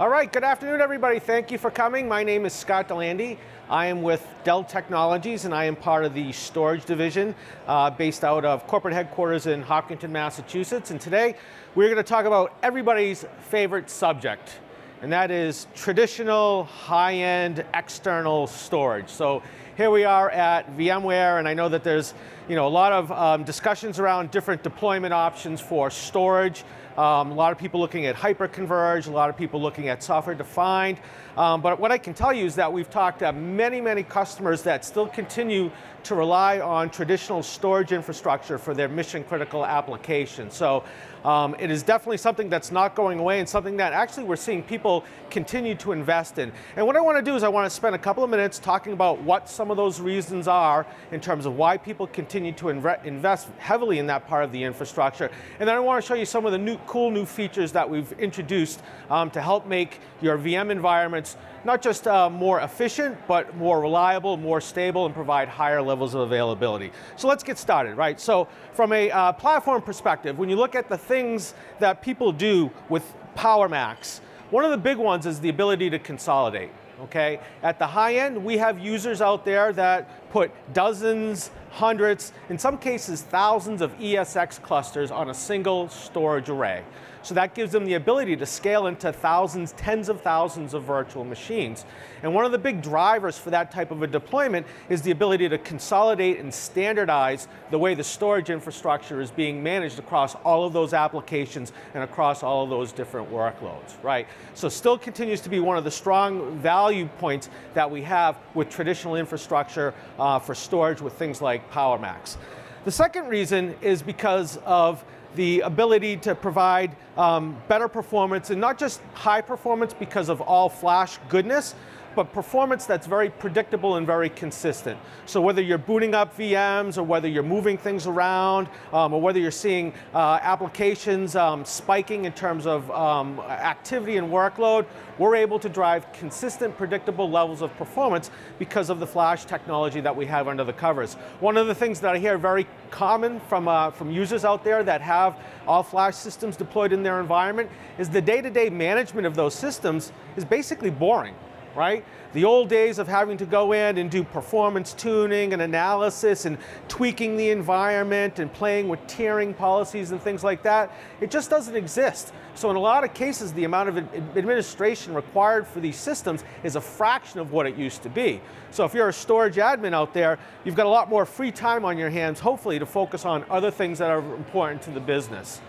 All right, good afternoon, everybody. Thank you for coming. My name is Scott Delandy. I am with Dell Technologies, and I am part of the storage division uh, based out of corporate headquarters in Hopkinton, Massachusetts. And today, we're going to talk about everybody's favorite subject, and that is traditional, high-end, external storage. So here we are at VMware, and I know that there's you know, a lot of um, discussions around different deployment options for storage. Um, a lot of people looking at hyper-converged, a lot of people looking at software-defined. Um, but what I can tell you is that we've talked to many, many customers that still continue to rely on traditional storage infrastructure for their mission critical applications. So um, it is definitely something that's not going away and something that actually we're seeing people continue to invest in. And what I want to do is I want to spend a couple of minutes talking about what some of those reasons are in terms of why people continue to invest heavily in that part of the infrastructure. And then I want to show you some of the new, cool new features that we've introduced um, to help make your VM environments not just uh, more efficient, but more reliable, more stable, and provide higher levels of availability. So let's get started, right? So from a uh, platform perspective, when you look at the things that people do with PowerMax, one of the big ones is the ability to consolidate okay? At the high end, we have users out there that put dozens, hundreds, in some cases thousands of ESX clusters on a single storage array. So that gives them the ability to scale into thousands, tens of thousands of virtual machines. And one of the big drivers for that type of a deployment is the ability to consolidate and standardize the way the storage infrastructure is being managed across all of those applications and across all of those different workloads, right? So still continues to be one of the strong value points that we have with traditional infrastructure uh, for storage with things like PowerMax. The second reason is because of the ability to provide um, better performance and not just high performance because of all flash goodness, but performance that's very predictable and very consistent. So whether you're booting up VMs or whether you're moving things around um, or whether you're seeing uh, applications um, spiking in terms of um, activity and workload, we're able to drive consistent, predictable levels of performance because of the flash technology that we have under the covers. One of the things that I hear very common from, uh, from users out there that have all flash systems deployed in their environment is the day-to-day -day management of those systems is basically boring right? The old days of having to go in and do performance tuning and analysis and tweaking the environment and playing with tiering policies and things like that, it just doesn't exist. So in a lot of cases, the amount of administration required for these systems is a fraction of what it used to be. So if you're a storage admin out there, you've got a lot more free time on your hands, hopefully, to focus on other things that are important to the business.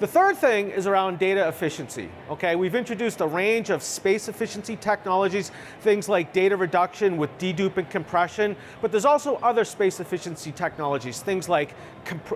The third thing is around data efficiency. Okay, we've introduced a range of space efficiency technologies, things like data reduction with dedupe and compression, but there's also other space efficiency technologies, things like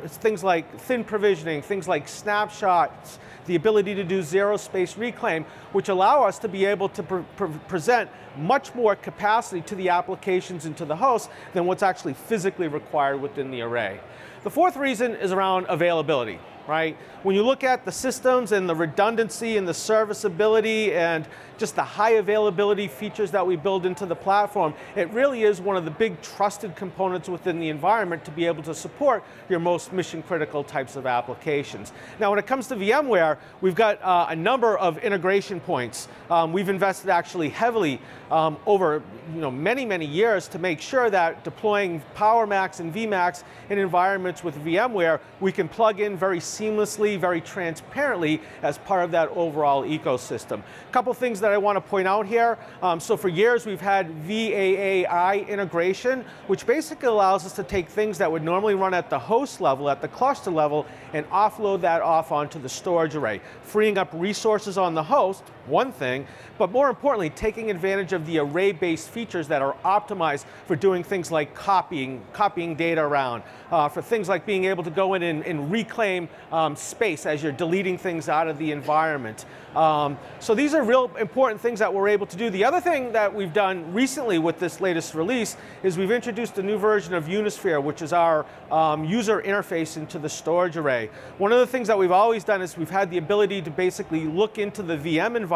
things like thin provisioning, things like snapshots, the ability to do zero space reclaim, which allow us to be able to pre pre present much more capacity to the applications and to the host than what's actually physically required within the array. The fourth reason is around availability right? When you look at the systems and the redundancy and the serviceability and just the high availability features that we build into the platform, it really is one of the big trusted components within the environment to be able to support your most mission critical types of applications. Now when it comes to VMware, we've got uh, a number of integration points. Um, we've invested actually heavily um, over you know, many, many years to make sure that deploying PowerMax and VMax in environments with VMware, we can plug in very seamlessly, very transparently as part of that overall ecosystem. A couple things that I want to point out here. Um, so for years we've had VAAI integration, which basically allows us to take things that would normally run at the host level, at the cluster level, and offload that off onto the storage array, freeing up resources on the host, one thing, but more importantly, taking advantage of the array-based features that are optimized for doing things like copying, copying data around, uh, for things like being able to go in and, and reclaim um, space as you're deleting things out of the environment. Um, so these are real important things that we're able to do. The other thing that we've done recently with this latest release is we've introduced a new version of Unisphere, which is our um, user interface into the storage array. One of the things that we've always done is we've had the ability to basically look into the VM environment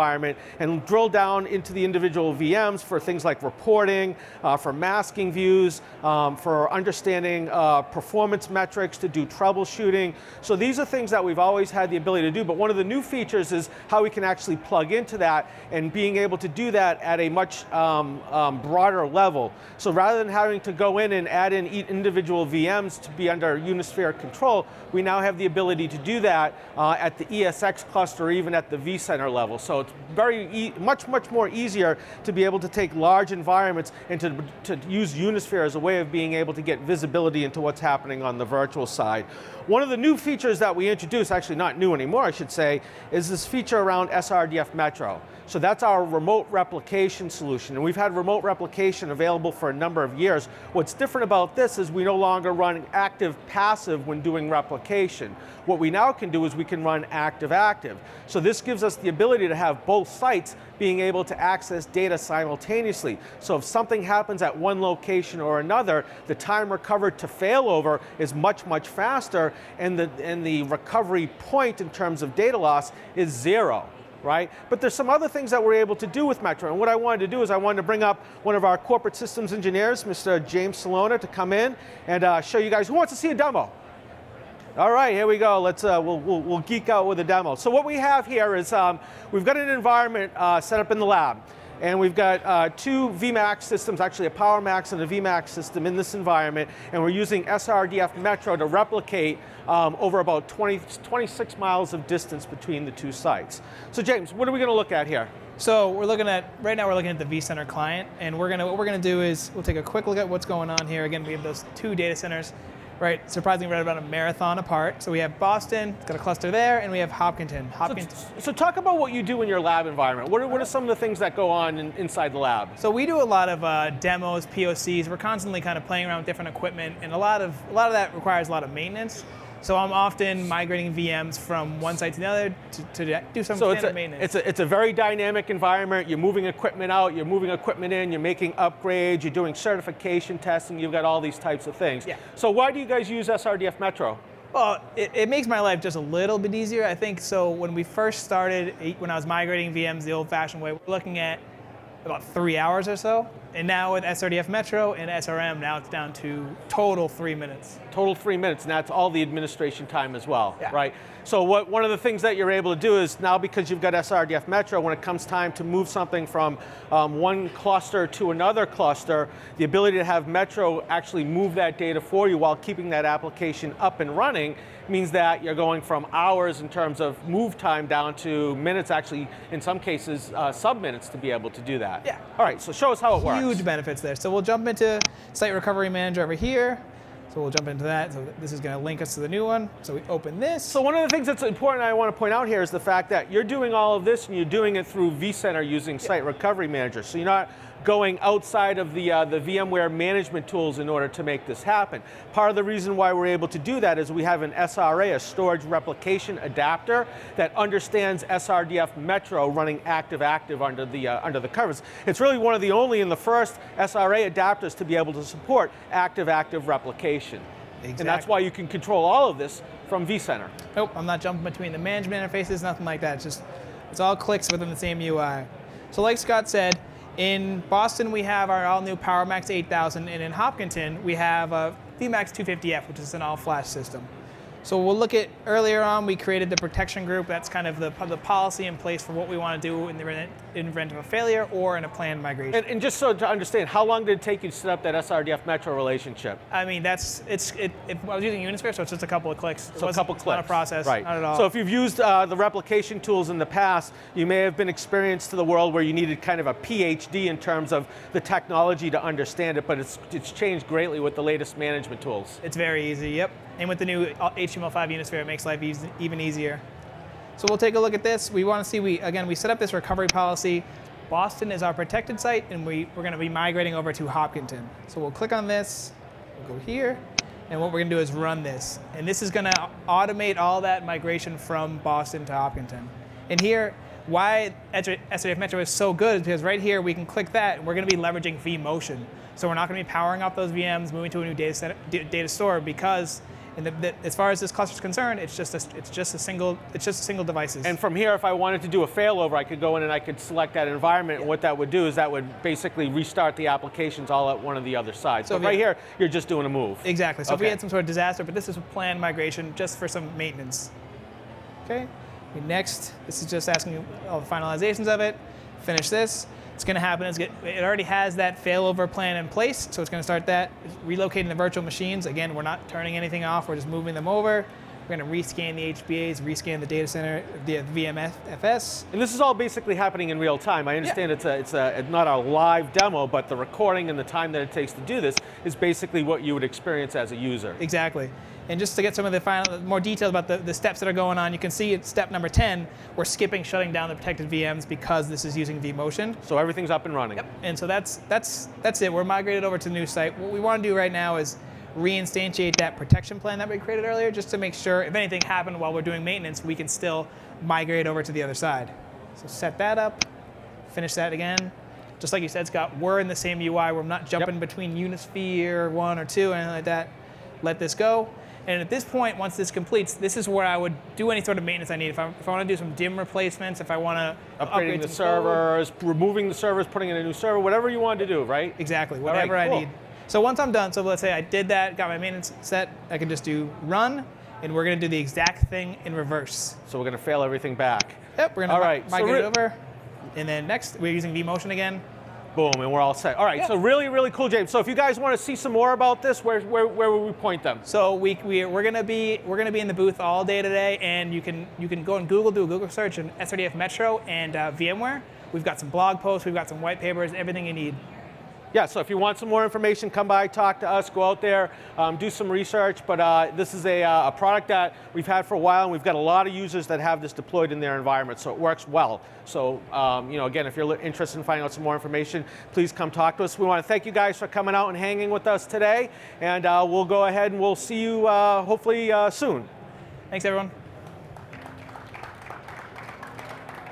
and drill down into the individual VMs for things like reporting, uh, for masking views, um, for understanding uh, performance metrics to do troubleshooting. So these are are things that we've always had the ability to do, but one of the new features is how we can actually plug into that and being able to do that at a much um, um, broader level. So rather than having to go in and add in individual VMs to be under Unisphere control, we now have the ability to do that uh, at the ESX cluster or even at the vCenter level. So it's very e much, much more easier to be able to take large environments and to, to use Unisphere as a way of being able to get visibility into what's happening on the virtual side. One of the new features that we introduced, actually not new anymore, I should say, is this feature around SRDF Metro. So that's our remote replication solution. And we've had remote replication available for a number of years. What's different about this is we no longer run active passive when doing replication. What we now can do is we can run active active. So this gives us the ability to have both sites being able to access data simultaneously. So if something happens at one location or another, the time recovered to failover is much, much faster, and the, and the recovery point in terms of data loss is zero right? But there's some other things that we're able to do with Metro. And what I wanted to do is I wanted to bring up one of our corporate systems engineers, Mr. James Salona, to come in and uh, show you guys who wants to see a demo. All right, here we go. Let's uh, we'll, we'll, we'll, geek out with a demo. So what we have here is um, we've got an environment uh, set up in the lab. And we've got uh, two VMAX systems, actually a PowerMax and a VMAX system in this environment, and we're using SRDF Metro to replicate um, over about 20, 26 miles of distance between the two sites. So James, what are we going to look at here? So we're looking at, right now we're looking at the vCenter client, and we're gonna, what we're gonna do is, we'll take a quick look at what's going on here. Again, we have those two data centers right, surprisingly right about a marathon apart. So we have Boston, it's got a cluster there, and we have Hopkinton. Hopkinton. So, so talk about what you do in your lab environment. What are, what are some of the things that go on in, inside the lab? So we do a lot of uh, demos, POCs. We're constantly kind of playing around with different equipment, and a lot of a lot of that requires a lot of maintenance. So I'm often migrating VMs from one site to the other to, to do some so it's a, maintenance. It's a, it's a very dynamic environment. You're moving equipment out, you're moving equipment in, you're making upgrades, you're doing certification testing, you've got all these types of things. Yeah. So why do you guys use SRDF Metro? Well, it, it, makes my life just a little bit easier. I think so when we first started, when I was migrating VMs the old fashioned way, we're looking at about three hours or so. And now with SRDF Metro and SRM, now it's down to total three minutes. Total three minutes, and that's all the administration time as well, yeah. right? So what, one of the things that you're able to do is now because you've got SRDF Metro, when it comes time to move something from um, one cluster to another cluster, the ability to have Metro actually move that data for you while keeping that application up and running means that you're going from hours in terms of move time down to minutes, actually in some cases uh, sub minutes to be able to do that. Yeah. All right, so show us how it works. Huge benefits there. So we'll jump into Site Recovery Manager over here. So we'll jump into that. So this is going to link us to the new one. So we open this. So one of the things that's important I want to point out here is the fact that you're doing all of this and you're doing it through vCenter using Site Recovery Manager. So you're not going outside of the, uh, the VMware management tools in order to make this happen. Part of the reason why we're able to do that is we have an SRA, a storage replication adapter, that understands SRDF Metro running active-active under the, uh, under the covers. It's really one of the only and the first SRA adapters to be able to support active-active replication. Exactly. And that's why you can control all of this from vCenter. Nope, I'm not jumping between the management interfaces, nothing like that. It's just, it's all clicks within the same UI. So like Scott said, in Boston, we have our all-new PowerMax 8000, and in Hopkinton, we have a VMAX 250F, which is an all-flash system. So we'll look at earlier on, we created the protection group. That's kind of the, the policy in place for what we want to do in the event of a failure or in a planned migration. And, and, just so to understand, how long did it take you to set up that SRDF Metro relationship? I mean, that's it's. It, it, I was using Unisphere, so it's just a couple of clicks. So a couple clicks. Not a process. Right. Not at all. So if you've used uh, the replication tools in the past, you may have been experienced to the world where you needed kind of a PhD in terms of the technology to understand it, but it's it's changed greatly with the latest management tools. It's very easy. Yep. And with the new uh, HTML5 Unisphere, it makes life even easier. So we'll take a look at this. We want to see, we again, we set up this recovery policy. Boston is our protected site, and we, we're going to be migrating over to Hopkinton. So we'll click on this, we'll go here, and what we're going to do is run this. And this is going to automate all that migration from Boston to Hopkinton. And here, why SRDF Metro is so good is because right here we can click that, and we're going to be leveraging vMotion. So we're not going to be powering up those VMs, moving to a new data, center, data store because and the, the, as far as this cluster is concerned, it's just a, it's just a single it's just a single devices. And from here, if I wanted to do a failover, I could go in and I could select that environment. Yeah. And what that would do is that would basically restart the applications all at one of the other sides. So but right here, you're just doing a move. Exactly. So okay. if we had some sort of disaster, but this is a planned migration just for some maintenance. Okay. Next, this is just asking all the finalizations of it. Finish this. It's going to happen is get, it already has that failover plan in place, so it's going to start that relocating the virtual machines. Again, we're not turning anything off; we're just moving them over. We're going to rescan the HBAs, rescan the data center, the VMFS. And this is all basically happening in real time. I understand it's a it's a not a live demo, but the recording and the time that it takes to do this is basically what you would experience as a user. Exactly. And just to get some of the final, more details about the, the steps that are going on, you can see at step number 10, we're skipping shutting down the protected VMs because this is using vMotion. So everything's up and running. Yep. And so that's that's that's it. We're migrated over to the new site. What we want to do right now is reinstantiate that protection plan that we created earlier, just to make sure if anything happened while we're doing maintenance, we can still migrate over to the other side. So set that up, finish that again. Just like you said, Scott, we're in the same UI. We're not jumping between Unisphere one or two, or anything like that. Let this go. And at this point, once this completes, this is where I would do any sort of maintenance I need. If I, if I want to do some DIMM replacements, if I want to Upgrading upgrade the some code, servers, removing the servers, putting in a new server, whatever you want to do, right? Exactly, right, whatever cool. I need. So once I'm done, so let's say I did that, got my maintenance set, I can just do run, and we're gonna do the exact thing in reverse. So we're going to fail everything back. Yep, we're All mi- right, so migrate re- over. And then next, we're using vMotion again. Boom, and we're all set. All right, Yeah. so really, really cool, James. So if you guys want to see some more about this, where, where, where would we point them? So we, we we're gonna be we're gonna be in the booth all day today, and you can you can go on Google, do a Google search in SRDF Metro and uh, VMware. We've got some blog posts, we've got some white papers, everything you need. Yeah, so if you want some more information, come by, talk to us, go out there, um, do some research. But uh, this is a, uh, a product that we've had for a while, and we've got a lot of users that have this deployed in their environment, so it works well. So, um, you know, again, if you're interested in finding out some more information, please come talk to us. We want to thank you guys for coming out and hanging with us today, and uh, we'll go ahead and we'll see you uh, hopefully uh, soon. Thanks everyone.